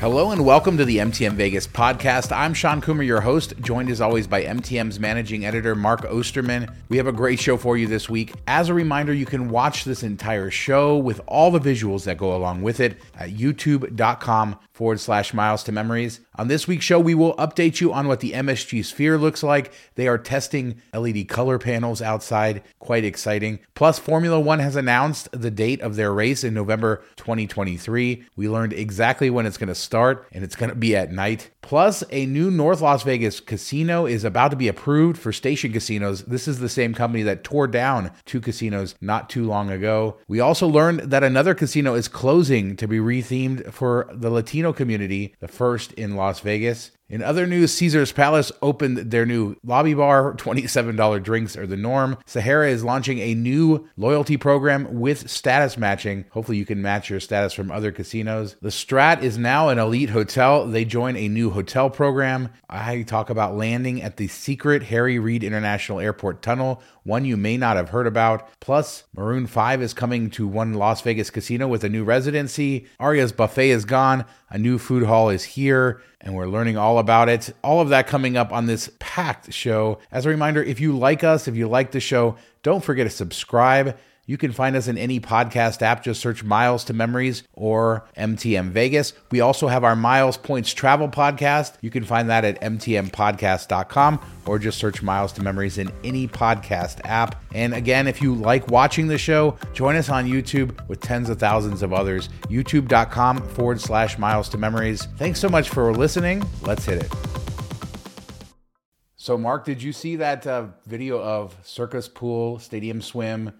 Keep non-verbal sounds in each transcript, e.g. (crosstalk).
Hello and welcome to the MTM Vegas podcast. I'm Shawn Coomer, your host, joined as always by MTM's managing editor, Mark Osterman. We have a great show for you this week. As a reminder, you can watch this entire show with all the visuals that go along with it at youtube.com forward slash miles to memories. On this week's show, we will update you on what the MSG Sphere looks like. They are testing LED color panels outside, quite exciting. Plus, Formula One has announced the date of their race in November 2023. We learned exactly when it's going to start, and it's going to be at night. Plus, a new North Las Vegas casino is about to be approved for station casinos. This is the same company that tore down two casinos not too long ago. We also learned that another casino is closing to be rethemed for the Latino community, the first in Las Vegas. In other news, Caesar's Palace opened their new lobby bar. $27 drinks are the norm. Sahara is launching a new loyalty program with status matching. Hopefully, you can match your status from other casinos. The Strat is now an elite hotel. They join a new hotel program. I talk about landing at the secret Harry Reid International Airport tunnel, one you may not have heard about. Plus, Maroon 5 is coming to one Las Vegas casino with a new residency. Aria's Buffet is gone. A new food hall is here and we're learning all about it. All of that coming up on this packed show. As a reminder, if you like us, if you like the show, don't forget to subscribe. You can find us in any podcast app. Just search Miles to Memories or MTM Vegas. We also have our Miles Points Travel podcast. You can find that at mtmpodcast.com or just search Miles to Memories in any podcast app. And again, if you like watching the show, join us on YouTube with tens of thousands of others. YouTube.com forward slash Miles to Memories. Thanks so much for listening. Let's hit it. So, Mark, did you see that uh, video of Circa Pool, Stadium Swim,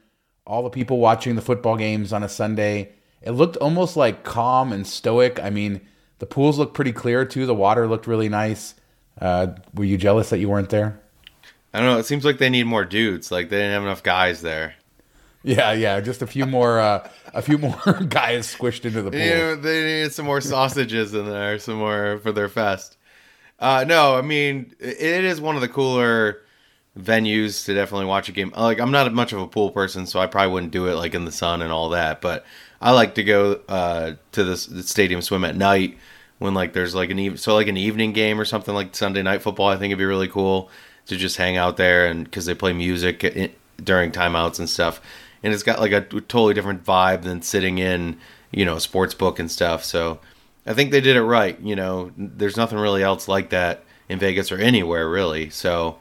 all the people watching the football games on a Sunday? It looked almost like calm and stoic. I mean, the pools looked pretty clear too. The water looked really nice. Uh, were you jealous that you weren't there? I don't know. It seems like they need more dudes. Like they didn't have enough guys there. Yeah, yeah, just a few more, uh, a few (laughs) more guys squished into the pool. Yeah, they needed some more sausages in there, some more for their fest. Uh, no, I mean it is one of the cooler venues to definitely watch a game. Like I'm not much of a pool person, so I probably wouldn't do it like in the sun and all that. But I like to go uh, to the stadium swim at night when like there's like an even so like an evening game or something like Sunday night football. I think it'd be really cool to just hang out there and because they play music in, during timeouts and stuff and it's got like a totally different vibe than sitting in you know a sports book and stuff so i think they did it right you know there's nothing really else like that in vegas or anywhere really so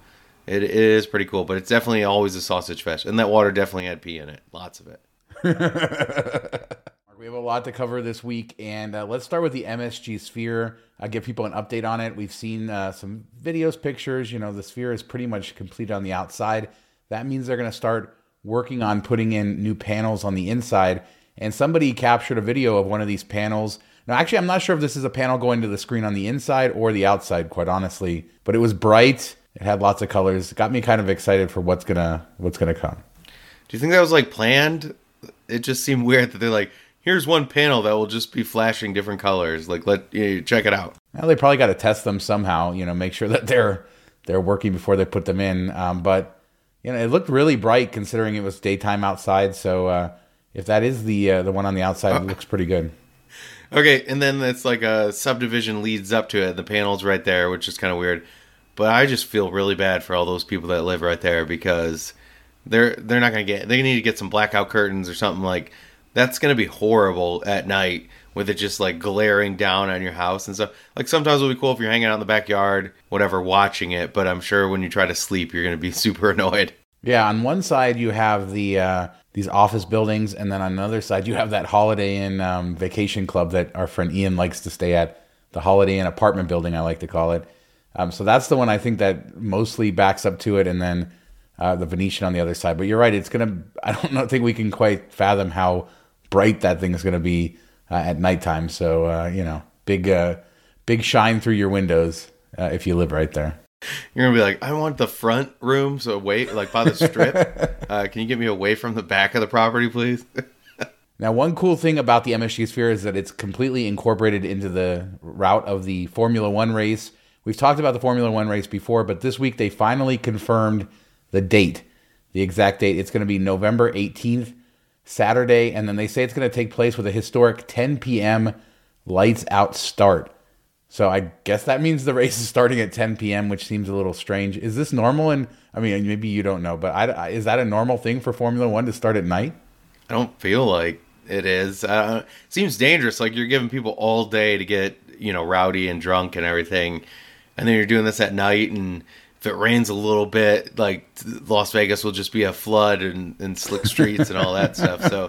it, it is pretty cool but it's definitely always a sausage fest and that water definitely had pee in it lots of it (laughs) we have a lot to cover this week and uh, let's start with the msg sphere i'll give people an update on it we've seen uh, some videos pictures you know the sphere is pretty much complete on the outside that means they're going to start working on putting in new panels on the inside. And somebody captured a video of one of these panels. Now, actually, I'm not sure if this is a panel going to the screen on the inside or the outside, quite honestly. But it was bright. It had lots of colors. It got me kind of excited for what's gonna what's gonna come. Do you think that was like planned? It just seemed weird that they're like, here's one panel that will just be flashing different colors. Like, let you know, check it out. Well, they probably got to test them somehow. You know, make sure that they're they're working before they put them in. Um, but you know, it looked really bright considering it was daytime outside. So uh, if that is the uh, the one on the outside, it looks pretty good. Okay, and then it's like a subdivision leads up to it. The panel's right there, which is kind of weird. But I just feel really bad for all those people that live right there because they're they're not gonna get. They need to get some blackout curtains or something like. That's gonna be horrible at night with it just like glaring down on your house and stuff. Like sometimes it'll be cool if you're hanging out in the backyard, whatever, watching it. But I'm sure when you try to sleep, you're gonna be (laughs) super annoyed. Yeah, on one side you have the uh, these office buildings, and then on another side you have that Holiday Inn um, vacation club that our friend Ian likes to stay at. The Holiday Inn apartment building, I like to call it. Um, so that's the one I think that mostly backs up to it, and then uh, the Venetian on the other side. But you're right; it's gonna. I don't (laughs) know, think we can quite fathom how bright that thing is gonna be uh, at nighttime. So uh, you know, big uh, big shine through your windows uh, if you live right there. You're gonna be like, I want the front rooms away, like by the strip. (laughs) Uh, can you get me away from the back of the property, please? (laughs) now, one cool thing about the MSG Sphere is that it's completely incorporated into the route of the Formula One race. We've talked about the Formula One race before, but this week they finally confirmed the date, the exact date. It's going to be November 18th, Saturday, and then they say it's going to take place with a historic 10 p.m. lights out start. So I guess that means the race is starting at 10 p.m., which seems a little strange. Is this normal? And I mean, maybe you don't know, but I, is that a normal thing for Formula One to start at night? I don't feel like it is. Uh, seems dangerous. Like you're giving people all day to get you know rowdy and drunk and everything, and then you're doing this at night. And if it rains a little bit, like Las Vegas will just be a flood and, and slick streets and all that stuff. So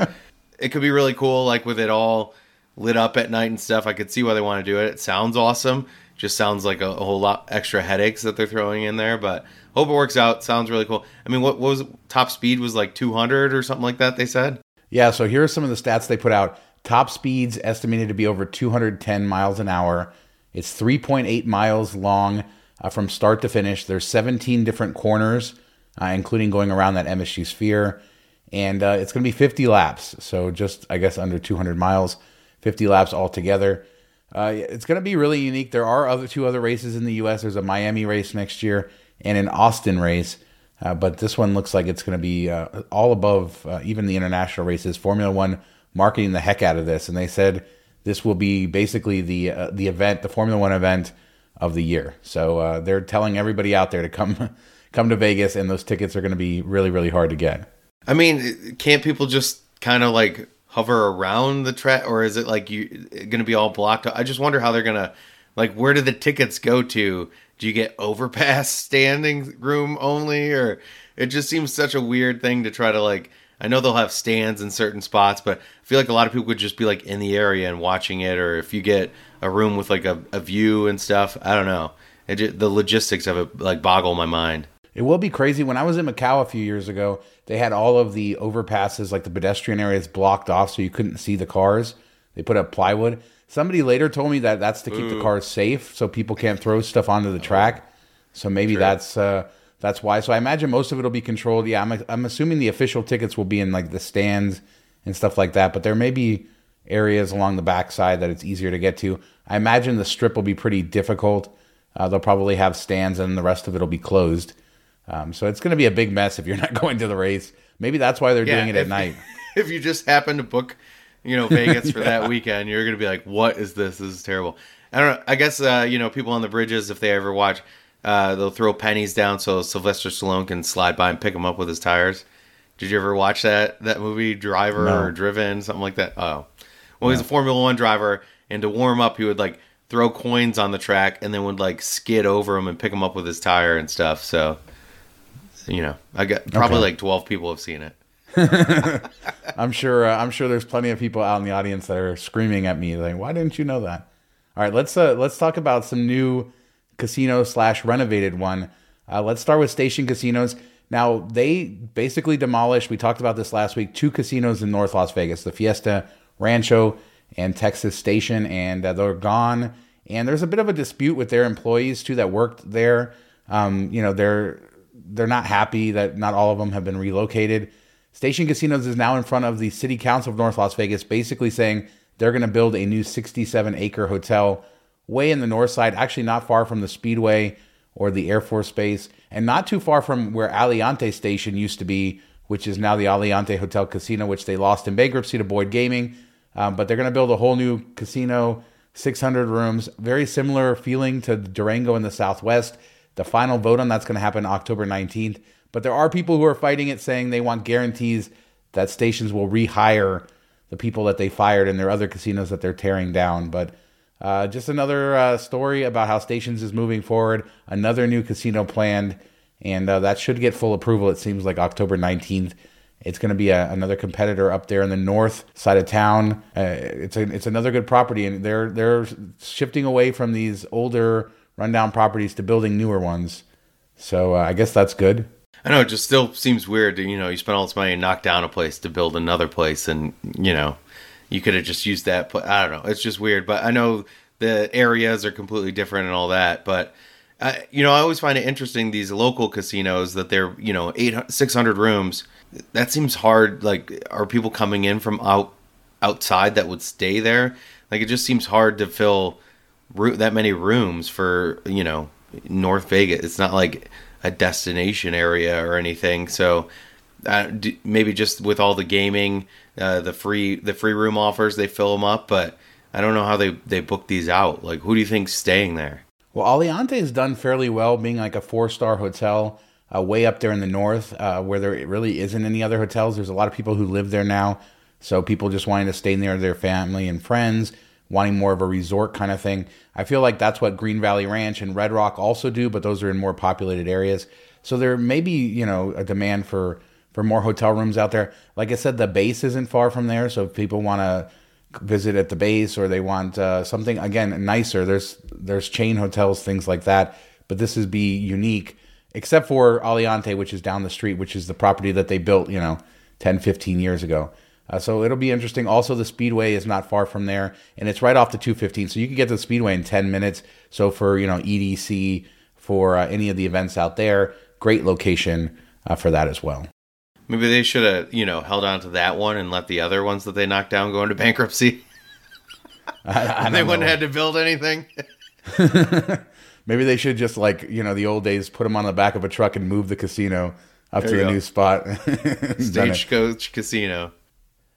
it could be really cool. Like with it all lit up at night and stuff. I could see why they want to do it. It sounds awesome. Just sounds like a, a whole lot extra headaches that they're throwing in there, but hope it works out. Sounds really cool. I mean, what, what was top speed was like 200 or something like that? They said. Yeah, so here are some of the stats they put out. Top speeds estimated to be over 210 miles an hour. It's 3.8 miles long uh, from start to finish. There's 17 different corners, uh, including going around that MSG sphere. And uh, it's going to be 50 laps. So just, I guess, under 200 miles, 50 laps altogether. Uh, it's going to be really unique. There are other two other races in the U.S. There's a Miami race next year and an Austin race. Uh, but this one looks like it's going to be uh, all above even the international races. Formula One marketing the heck out of this, and they said this will be basically the uh, the event, the Formula One event of the year. So uh, they're telling everybody out there to come (laughs) come to Vegas, and those tickets are going to be really really hard to get. I mean, can't people just kind of like hover around the track, or is it like you going to be all blocked? I just wonder how they're going to like where do the tickets go to do you get overpass (laughs) standing room only or it just seems such a weird thing to try to like I know they'll have stands in certain spots, but I feel like a lot of people would just be like in the area and watching it, or if you get a room with like a, a view and stuff, I don't know. It just, the logistics of it like boggle my mind. It will be crazy. When I was in Macau a few years ago, they had all of the overpasses, like the pedestrian areas, blocked off so you couldn't see the cars. They put up plywood. Somebody later told me that that's to keep Ooh. the cars safe, so people can't throw stuff onto the track. So maybe True. that's uh, that's why. So I imagine most of it will be controlled. Yeah, I'm I'm assuming the official tickets will be in like the stands and stuff like that. But there may be areas along the backside that it's easier to get to. I imagine the strip will be pretty difficult. Uh, they'll probably have stands, and the rest of it will be closed. Um, so it's going to be a big mess if you're not (laughs) going to the race. Maybe that's why they're yeah, doing it if, at night. (laughs) If you just happen to book you know, Vegas for that (laughs) weekend, you're going to be like, what is this? This is terrible. I don't know. I guess, uh, you know, people on the bridges, if they ever watch, uh, they'll throw pennies down so Sylvester Stallone can slide by and pick them up with his tires. Did you ever watch that that movie, Driver no. or Driven, something like that? Oh, well, he's a Formula One driver, and to warm up, he would like throw coins on the track and then would like skid over them and pick them up with his tire and stuff. So, you know, I got probably okay. like twelve people have seen it. (laughs) I'm sure. Uh, I'm sure there's plenty of people out in the audience that are screaming at me, like, "Why didn't you know that?" All right, let's uh, let's talk about some new casino slash renovated one. Uh, let's start with Station Casinos. Now they basically demolished. We talked about this last week. Two casinos in North Las Vegas: the Fiesta Rancho and Texas Station, and uh, they're gone. And there's a bit of a dispute with their employees too that worked there. Um, you know, they're they're not happy that not all of them have been relocated. Station Casinos is now in front of the City Council of North Las Vegas, basically saying they're going to build a new 67 acre hotel way in the north side, actually not far from the Speedway or the Air Force Base, and not too far from where Aliante Station used to be, which is now the Aliante Hotel Casino, which they lost in bankruptcy to Boyd Gaming. Um, but they're going to build a whole new casino, 600 rooms, very similar feeling to Durango in the Southwest. The final vote on that's going to happen October 19th. But there are people who are fighting it, saying they want guarantees that stations will rehire the people that they fired in their other casinos that they're tearing down. But uh, just another uh, story about how stations is moving forward. Another new casino planned, and uh, that should get full approval. It seems like October 19th. It's going to be a, another competitor up there in the north side of town. Uh, it's a, it's another good property, and they're they're shifting away from these older rundown properties to building newer ones. So uh, I guess that's good. I know it just still seems weird. To, you know, you spend all this money and knock down a place to build another place, and you know, you could have just used that. Pl- I don't know. It's just weird. But I know the areas are completely different and all that. But uh, you know, I always find it interesting these local casinos that they're you know 800, 600 rooms. That seems hard. Like, are people coming in from out outside that would stay there? Like, it just seems hard to fill that many rooms for you know North Vegas. It's not like a destination area or anything. So uh, maybe just with all the gaming, uh, the free the free room offers, they fill them up. But I don't know how they they book these out. Like, who do you think's staying there? Well, Aliante has done fairly well, being like a four star hotel uh, way up there in the north, uh, where there really isn't any other hotels. There's a lot of people who live there now, so people just wanting to stay near their family and friends, wanting more of a resort kind of thing. I feel like that's what Green Valley Ranch and Red Rock also do, but those are in more populated areas. So there may be, you know, a demand for for more hotel rooms out there. Like I said, the base isn't far from there, so if people want to visit at the base or they want uh, something again nicer, there's there's chain hotels, things like that. But this is be unique, except for Aliante, which is down the street, which is the property that they built, you know, 10, 15 years ago. Uh, so it'll be interesting. Also, the Speedway is not far from there, and it's right off the 215, so you can get to the Speedway in 10 minutes. So for you know EDC, for uh, any of the events out there, great location uh, for that as well. Maybe they should have, you know, held on to that one and let the other ones that they knocked down go into bankruptcy. (laughs) I, I they wouldn't have had to build anything. (laughs) Maybe they should just like you know the old days, put them on the back of a truck and move the casino up there to a go. new spot. (laughs) Stagecoach Casino.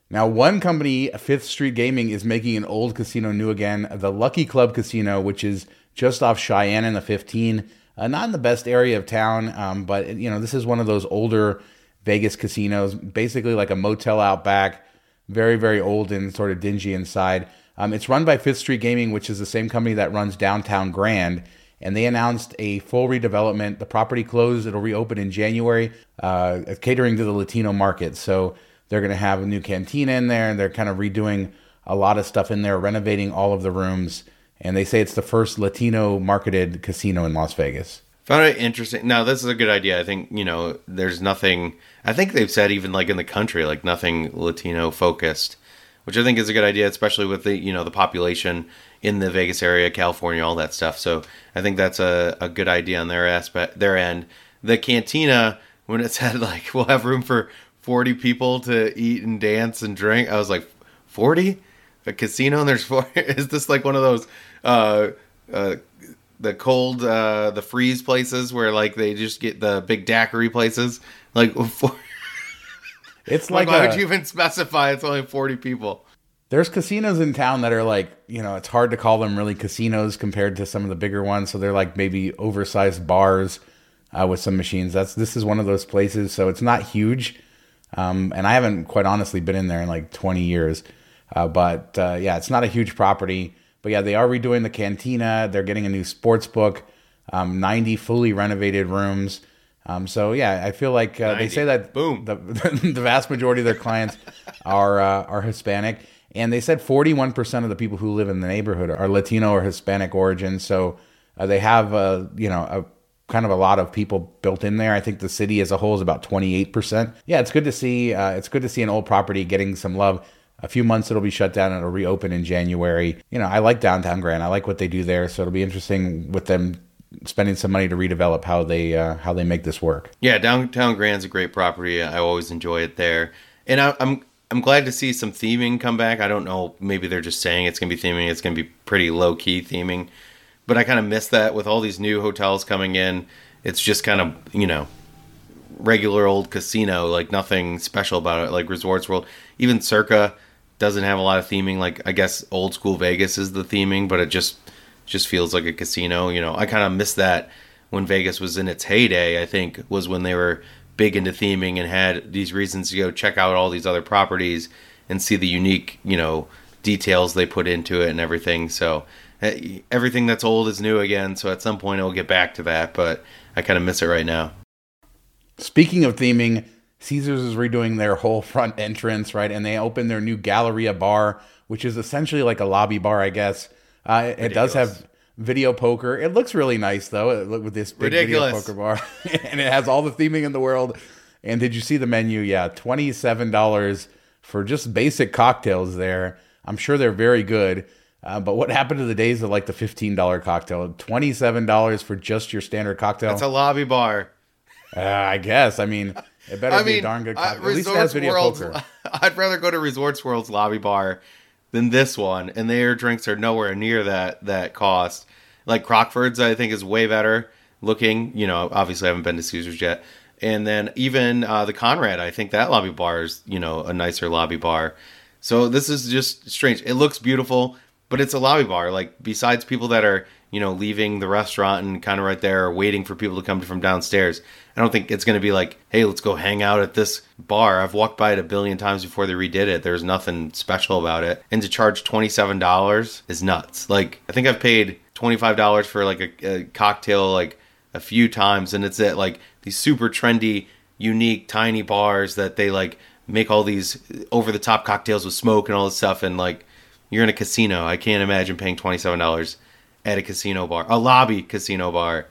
Now, one company, Fifth Street Gaming, is making an old casino new again, the Lucky Club Casino, which is just off Cheyenne in the 15. Uh, not in the best area of town, um, but you know this is one of those older Vegas casinos, basically like a motel out back, very very old and sort of dingy inside. Um, it's run by Fifth Street Gaming, which is the same company that runs Downtown Grand, and they announced a full redevelopment. The property closed; it'll reopen in January, uh, catering to the Latino market. So they're going to have a new cantina in there, and they're kind of redoing a lot of stuff in there, renovating all of the rooms. And they say it's the first Latino marketed casino in Las Vegas. Found it interesting. Now, this is a good idea. I think, you know, there's nothing, I think they've said even like in the country, like nothing Latino focused, which I think is a good idea, especially with the, you know, the population in the Vegas area, California, all that stuff. So I think that's a, a good idea on their aspect, their end. The cantina, when it (laughs) said like we'll have room for 40 people to eat and dance and drink, I was like, 40? A casino and there's four? (laughs) Is this like one of those, uh, uh, the cold uh the freeze places where like they just get the big daiquiri places like (laughs) for it's like, like why a, would you even specify it's only 40 people? There's casinos in town that are like you know it's hard to call them really casinos compared to some of the bigger ones. So they're like maybe oversized bars uh, with some machines. That's this is one of those places. So it's not huge. Um, and i haven't quite honestly been in there in like 20 years. Uh, but uh, yeah it's not a huge property but yeah, they are redoing the cantina. They're getting a new sports book, um, 90 fully renovated rooms. Um, so yeah, I feel like uh, they say that boom the, (laughs) the vast majority of their clients are uh, are Hispanic, and they said 41 percent of the people who live in the neighborhood are Latino or Hispanic origin. So uh, they have a you know a kind of a lot of people built in there. I think the city as a whole is about 28 percent. Yeah, it's good to see. Uh, it's good to see an old property getting some love a few months it'll be shut down and it'll reopen in January. You know, I like downtown Grand. I like what they do there, so it'll be interesting with them spending some money to redevelop how they uh, how they make this work. Yeah, downtown Grand's a great property. I always enjoy it there, and I, I'm I'm glad to see some theming come back. I don't know, maybe they're just saying it's gonna be theming. It's gonna be pretty low key theming, but I kind of miss that with all these new hotels coming in. It's just kind of you know regular old casino, like nothing special about it, like Resorts World. Even Circa doesn't have a lot of theming. Like I guess old school Vegas is the theming, but it just just feels like a casino. You know, I kind of miss that when Vegas was in its heyday. I think was when they were big into theming and had these reasons to go check out all these other properties and see the unique, you know, details they put into it and everything. So eh, everything that's old is new again. So at some point it'll get back to that, but I kind of miss it right now. Speaking of theming, Caesars is redoing their whole (laughs) front entrance, right? And they opened their new Galleria bar, which is essentially like a lobby bar, I guess. Uh, it, it does have video poker. It looks really nice though, with this big Ridiculous. video poker bar, (laughs) and it has all the theming in the world. And did you see the menu? Yeah, twenty seven dollars for just basic cocktails. There, I'm sure they're very good. Uh, but what happened to the days of like the fifteen dollar cocktail? Twenty seven dollars for just your standard cocktail. It's a lobby bar. Uh, I guess. I mean, it better I be mean, a darn good. Uh, At least it has video World's, poker. (laughs) I'd rather go to Resorts World's lobby bar than this one, and their drinks are nowhere near that that cost. Like Crockford's, I think is way better looking. You know, obviously I haven't been to Caesars yet. And then even uh, the Conrad, I think that lobby bar is you know a nicer lobby bar. So this is just strange. It looks beautiful. but it's a lobby bar. Like besides people that are you know leaving the restaurant and kind of right there waiting for people to come from downstairs. I don't think it's going to be like, hey, let's go hang out at this bar. I've walked by it a billion times before they redid it. There's nothing special about it. And to charge $27 is nuts. Like, I think I've paid $25 for like a, a cocktail like a few times, and it's at like these super trendy, unique, tiny bars that they like make all these over the top cocktails with smoke and all this stuff. And like, you're in a casino. I can't imagine paying $27 at a casino bar, a lobby casino bar,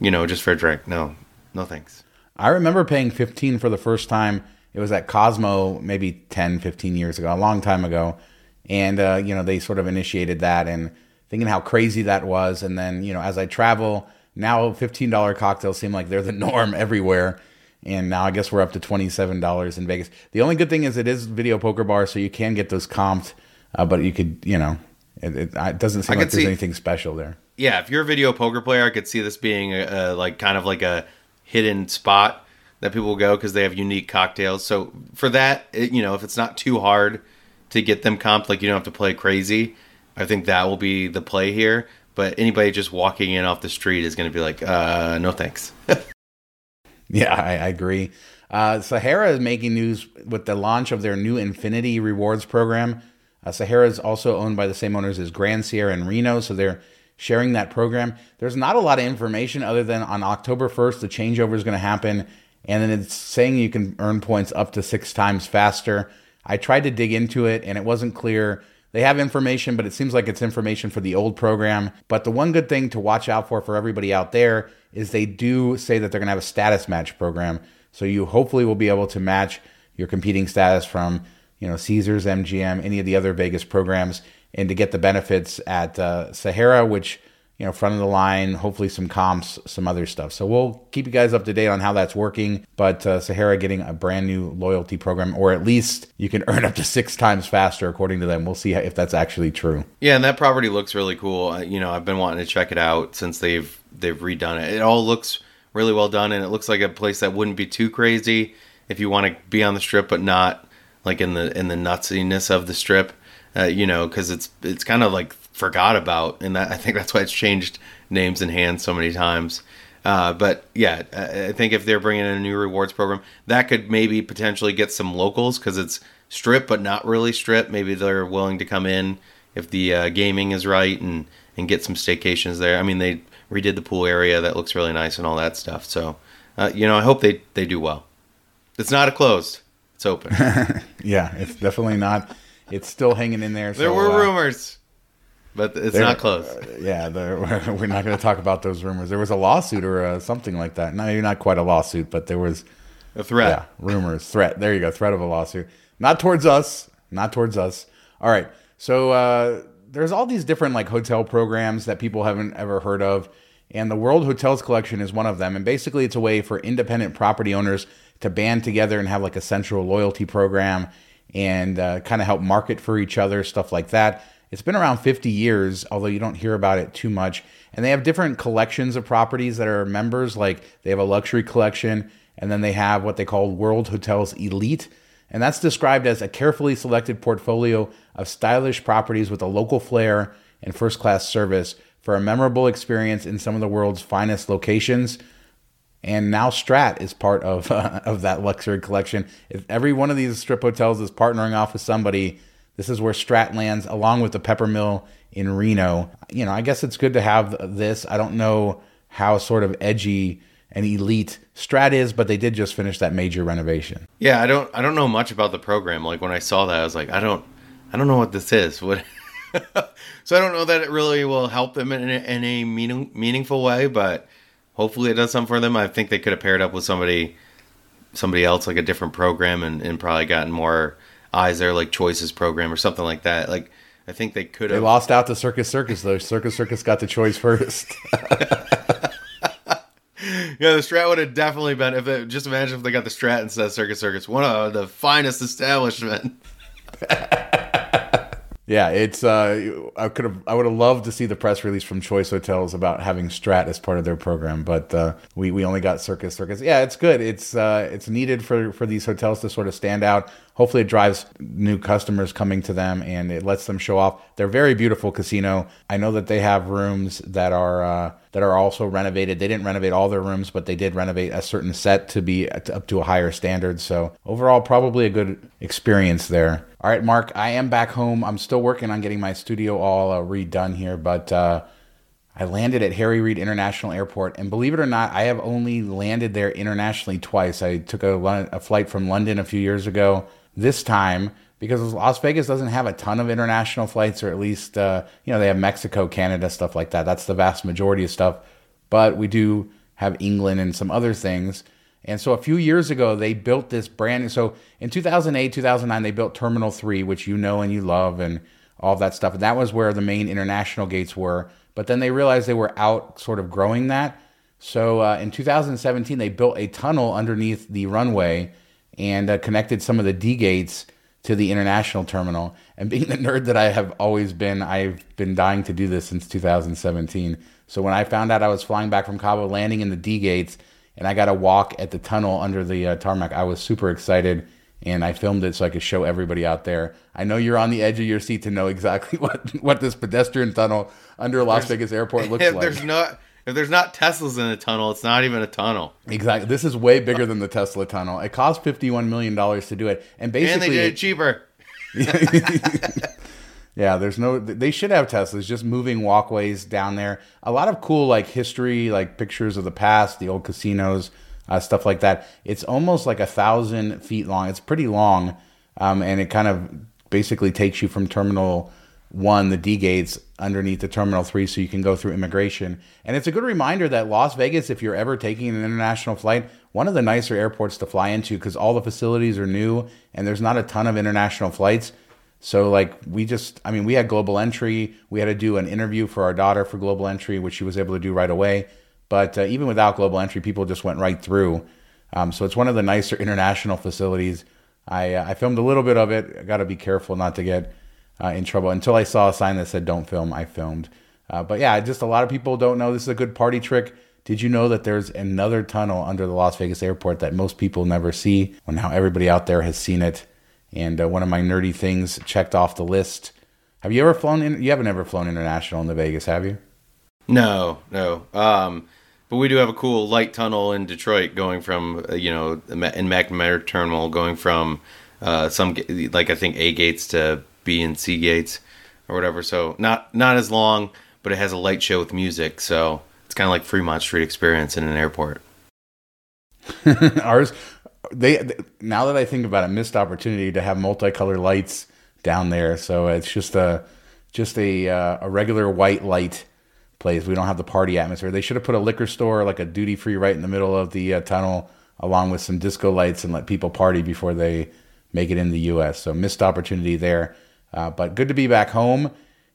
you know, just for a drink. No, no thanks. I remember paying 15 for the first time. It was at Cosmo maybe 10, 15 years ago, a long time ago. And, uh, you know, they sort of initiated that and thinking how crazy that was. And then, you know, as I travel, now $15 cocktails seem like they're the (laughs) norm everywhere. And now I guess we're up to $27 in Vegas. The only good thing is it is video poker bar, so you can get those comped, uh, but you could, you know, it, it, it doesn't seem like there's see, anything special there. Yeah, if you're a video poker player, I could see this being a, a like kind of like a hidden spot that people will go because they have unique cocktails. So for that, it, you know, if it's not too hard to get them comped, like you don't have to play crazy, I think that will be the play here. But anybody just walking in off the street is going to be like, uh, no thanks. (laughs) yeah, I, I agree. Uh, Sahara is making news with the launch of their new Infinity Rewards program. Uh, Sahara is also owned by the same owners as Grand Sierra and Reno, so they're sharing that program. There's not a lot of information other than on October 1st, the changeover is going to happen. And then it's saying you can earn points up to six times faster. I tried to dig into it and it wasn't clear. They have information, but it seems like it's information for the old program. But the one good thing to watch out for for everybody out there is they do say that they're going to have a status match program. So you hopefully will be able to match your competing status from, you know, Caesars, MGM, any of the other Vegas programs and to get the benefits at uh, Sahara, which you know, front of the line, hopefully some comps, some other stuff. So we'll keep you guys up to date on how that's working. But uh, Sahara getting a brand new loyalty program, or at least you can (laughs) earn up to six times faster, according to them. We'll see if that's actually true. Yeah, and that property looks really cool. You know, I've been wanting to check it out since they've they've redone it. It all looks really well done, and it looks like a place that wouldn't be too crazy if you want to be on the strip, but not like in the in the nutsiness of the strip uh, you know, because it's it's kind of like forgot about, and that, I think that's why it's changed names and hands so many times. Uh, but yeah, I think if they're bringing in a new rewards program, that could maybe potentially get some locals because it's strip, but not really strip. Maybe they're willing to come in if the uh, gaming is right and and get some staycations there. I mean, they redid the pool area that looks really nice and all that stuff. So, uh, you know, I hope they they do well. It's not a closed; it's open. (laughs) yeah, it's definitely not it's still hanging in there. There so, were uh, rumors, but it's not close. Uh, yeah, (laughs) we're not going to talk about those rumors. There was a lawsuit or uh, something like that. No, you're not quite a lawsuit, but there was a threat. Yeah, rumors, threat. There you go, threat of a lawsuit. Not towards us. Not towards us. All right. So uh, there's all these different like hotel programs that people haven't ever heard of. And the World Hotels Collection is one of them. And basically, it's a way for independent property owners to band together and have like a central loyalty program and uh, kind of help market for each other, stuff like that. It's been around 50 years, although you don't hear about it too much. And they have different collections of properties that are members. Like they have a luxury collection, and then they have what they call World Hotels Elite. And that's described as a carefully selected portfolio of stylish properties with a local flair and first class service for a memorable experience in some of the world's finest locations and now Strat is part of uh, (laughs) of that luxury collection. If every one of these strip hotels is partnering off with somebody, this is where Strat lands, along with the Peppermill in Reno. You know, I guess it's good to have this. I don't know how sort of edgy and elite Strat is, but they did just finish that major renovation. Yeah, I don't I don't know much about the program. Like when I saw that, I was like, I don't I don't know what this is. (laughs) What so I don't know that it really will help them in a, in a meaning, meaningful way, but hopefully it does something for them. I think they could have paired up with somebody somebody else like a different program and, and probably gotten more eyes there like choices program or something like that. Like I think they could have They lost out to Circus Circus though. Circus Circus got the choice first. (laughs) yeah, the Strat would have definitely been if it, just imagine if they got the Strat instead of Circus Circus, one of the finest establishment. (laughs) Yeah, it's. Uh, I could have. I would have loved to see the press release from Choice Hotels about having Strat as part of their program, but uh, we we only got Circus Circus. Yeah, it's good. It's uh, it's needed for for these hotels to sort of stand out. Hopefully it drives new customers coming to them and it lets them show off. They're very beautiful casino. I know that they have rooms that are uh, that are also renovated. They didn't renovate all their rooms, but they did renovate a certain set to be up to a higher standard. So overall, probably a good experience there. All right, Mark, I am back home. I'm still working on getting my studio all uh, redone here, but. Uh, I landed at Harry Reid International Airport, and believe it or not, I have only landed there internationally twice. I took a, a flight from London a few years ago. This time, because Las Vegas doesn't have a ton of international flights, or at least uh, you know they have Mexico, Canada, stuff like that. That's the vast majority of stuff. But we do have England and some other things. And so a few years ago, they built this brand new. So in 2008, 2009, they built Terminal 3, which you know and you love, and all that stuff. And that was where the main international gates were. But then they realized they were out sort of growing that. So uh, in 2017, they built a tunnel underneath the runway and uh, connected some of the D gates to the international terminal. And being the nerd that I have always been, I've been dying to do this since 2017. So when I found out I was flying back from Cabo, landing in the D gates, and I got to walk at the tunnel under the uh, tarmac, I was super excited and I filmed it so I could show everybody out there. I know you're on the edge of your seat to know exactly (laughs) what what this pedestrian tunnel under Las there's, Vegas airport looks (laughs) like. There's not if there's not Teslas in the tunnel, it's not even a tunnel. Exactly. This is way bigger than the Tesla tunnel. It cost 51 million dollars to do it, and basically and they did it cheaper. (laughs) yeah, there's no. They should have Teslas, just moving walkways down there. A lot of cool like history, like pictures of the past, the old casinos uh, stuff like that. It's almost like a thousand feet long. It's pretty long, um, and it kind of basically takes you from Terminal One, the D gates, underneath the Terminal Three, so you can go through immigration. And it's a good reminder that Las Vegas, if you're ever taking an international flight, one of the nicer airports to fly into because all the facilities are new and there's not a ton of international flights. So like we just, I mean, we had global entry. We had to do an interview for our daughter for global entry, which she was able to do right away. But uh, even without global entry, people just went right through. Um, so it's one of the nicer (laughs) international facilities. I, uh, I filmed a little bit of it. I got to be careful not to get uh, in trouble. Until I saw a sign that said "Don't film," I filmed. Uh, but yeah, just a lot of people don't know this is a good party trick. Did you know that there's another tunnel under the Las Vegas airport that most people never see? Well, now everybody out there has seen it. And uh, one of my nerdy things checked off the list. Have you ever flown in? You haven't ever flown international in the Vegas, have you? No, no. Um, but we do have a cool light tunnel in Detroit going from, uh, you know, in McNamara Terminal going from uh, some, like I think A gates to B and C gates or whatever. So not not as long, but it has a light show with music. So it's kind of like Fremont Street experience in an airport. (laughs) Ours, they now that I think about it, missed opportunity to have multicolored lights down there. So it's just a just a uh, a regular white light place. We don't have the party atmosphere. They should have put a liquor store, like a duty free, right in the middle of the uh, tunnel, along with some disco lights, and let people party before they make it in the U.S. So missed opportunity there. Uh, but good to be back home.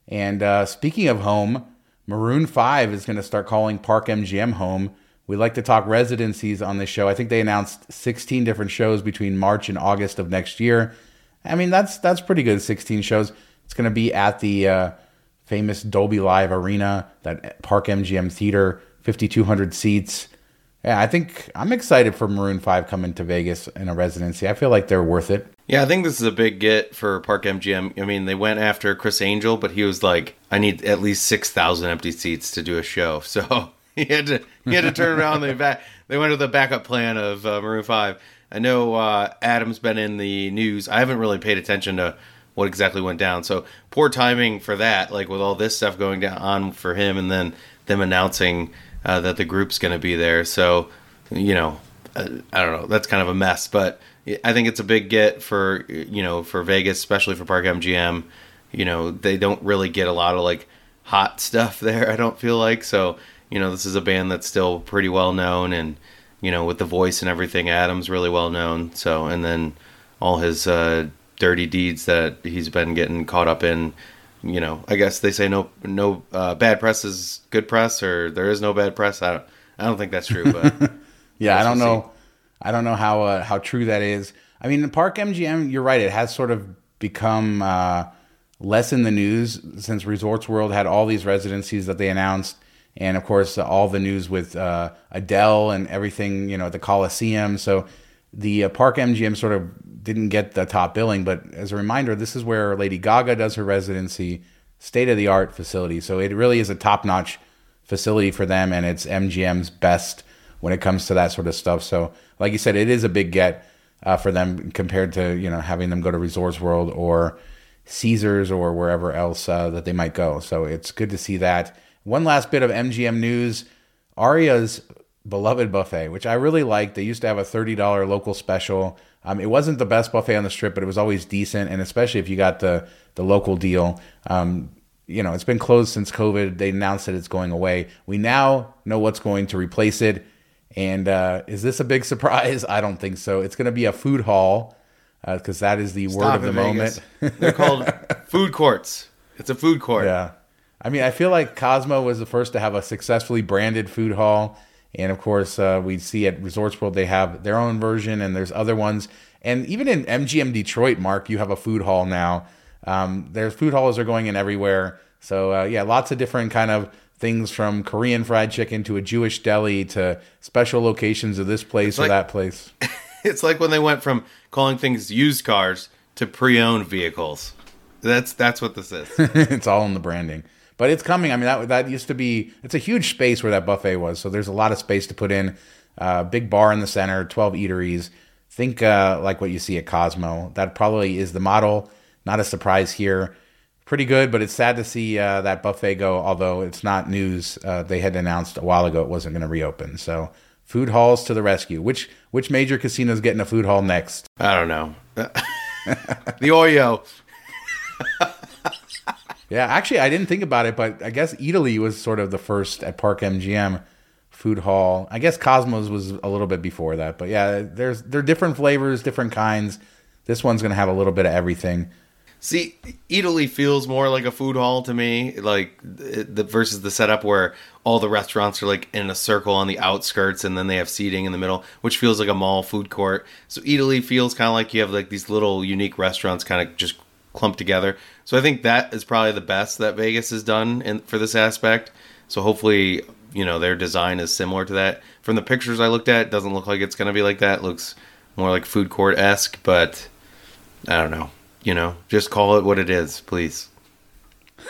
And uh, speaking of home, Maroon Five is going to start calling Park MGM home. We like to talk residencies on this show. I think they announced 16 different shows between March and August of next year. I mean, that's that's pretty good. 16 shows. It's going to be at the uh, famous Dolby Live Arena, that Park MGM Theater, 5,200 seats. Yeah, I think I'm excited for Maroon 5 coming to Vegas in a residency. I feel like they're worth it. Yeah, I think this is a big get for Park MGM. I mean, they went after Criss Angel, but he was like, I need at least 6,000 empty seats to do a show. (laughs) So (laughs) he had to he had to turn around. They back they went to the backup plan of uh, Maroon 5. I know uh, Adam's been in the news. I haven't really paid attention to what exactly went down. So poor timing for that, like with all this stuff going down on for him, and then them announcing uh, that the group's going to be there. So you know, uh, I don't know. That's kind of a mess, but I think it's a big get for you know for Vegas, especially for Park MGM. You know, they don't really get a lot of like hot stuff (laughs) there. I don't feel like so. You know, this is a band that's still pretty well known, and you know, with the voice and everything, Adam's really well known. So, and then all his uh, dirty deeds that he's been getting caught up in. You know, I guess they say no no uh, bad press is good press, or there is no bad press. I don't I don't think that's true, but (laughs) yeah, I don't know. See. I don't know how uh, how true that is. I mean, the Park MGM, you're right. It has sort of become uh, less in the news since Resorts World had all these residencies that they announced, and of course all the news with uh, Adele and everything. You know, at the Coliseum. So the uh, Park MGM sort of didn't get the top billing, but as a reminder, this is where Lady Gaga does her residency, state of the art facility. So it really is a top notch facility for them, and it's MGM's best when it comes to that sort of stuff. So, like you said, it is a big get uh, for them compared to you know having them go to Resorts World or Caesars or wherever else uh, that they might go. So it's good to see that. One last bit of MGM news: Aria's beloved buffet, which I really liked. They used to have a thirty dollar local special. Um, it wasn't the best buffet on the strip, but it was always decent, and especially if you got the the local deal. Um, you know, it's been closed since COVID. They announced that it's going away. We now know what's going to replace it. And uh, is this a big (laughs) surprise? I don't think so. It's going to be a food hall because uh, that is the Stop word of the Vegas. moment. They're (laughs) called food courts. It's a food court. Yeah. I mean, I feel like Cosmo was the first to have a successfully branded food hall. And of course, uh, we see at Resorts World, they have their own version and there's other ones. And even in MGM Detroit, Mark, you have a food hall now. Um, there's food halls are going in everywhere. So uh, yeah, lots of different kind of things from Korean fried chicken to a Jewish deli to special locations of this place or that place. (laughs) it's like when they went from calling things used cars to pre-owned vehicles. That's that's what this is. (laughs) it's all in the branding. But it's coming. I mean, that that used to be. It's a huge space where that buffet was. So there's a lot of space to put in. Uh, big bar in the center, 12 eateries. Think uh, like what you see at Cosmo. That probably is the model. Not a surprise here pretty good, but it's sad to see uh, that buffet go. Although it's not news, uh, they had announced a while ago it wasn't going to reopen. So food halls to the rescue. Which which major casino is getting a food hall next? I don't know. (laughs) the Oyo. (laughs) yeah, actually, I didn't think about it, but I guess Eataly was sort of the first at Park MGM food hall. I guess Cosmos was a little bit before that, but yeah, there's they're different flavors, different kinds. This one's to have a little bit of everything. See, Eataly feels more like a food hall to me, like the versus the setup where all the restaurants are like in a circle on the outskirts, and then they have seating in the middle, which feels like a mall food court. So Eataly feels kind of like you have like these little unique restaurants, kind of just clumped together. So I think that is probably the best that Vegas has done in, for this aspect. So hopefully, you know, their design is similar to that. From the pictures I looked at, doesn't look like it's going to be like that. It looks more like food court esque, but I don't know you know, just call it what it is, please.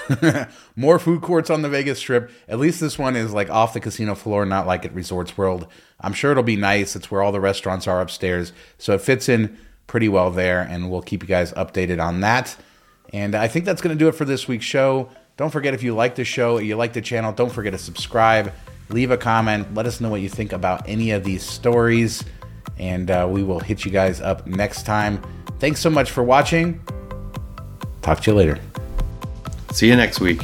(laughs) More food courts on the Vegas Strip. At least this one is like off the casino floor, not like at Resorts World. I'm sure it'll be nice. It's where all the restaurants are upstairs. So it fits in pretty well there, and we'll keep you guys updated on that. And I think that's going to do it for this week's show. Don't forget if you like the show, you like the channel, don't forget to subscribe, leave a comment, let us know what you think about any of these stories, and uh, we will hit you guys up next time. Thanks so much for watching. Talk to you later. See you next week.